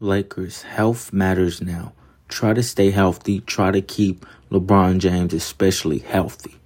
Lakers, health matters now. Try to stay healthy. Try to keep LeBron James especially healthy.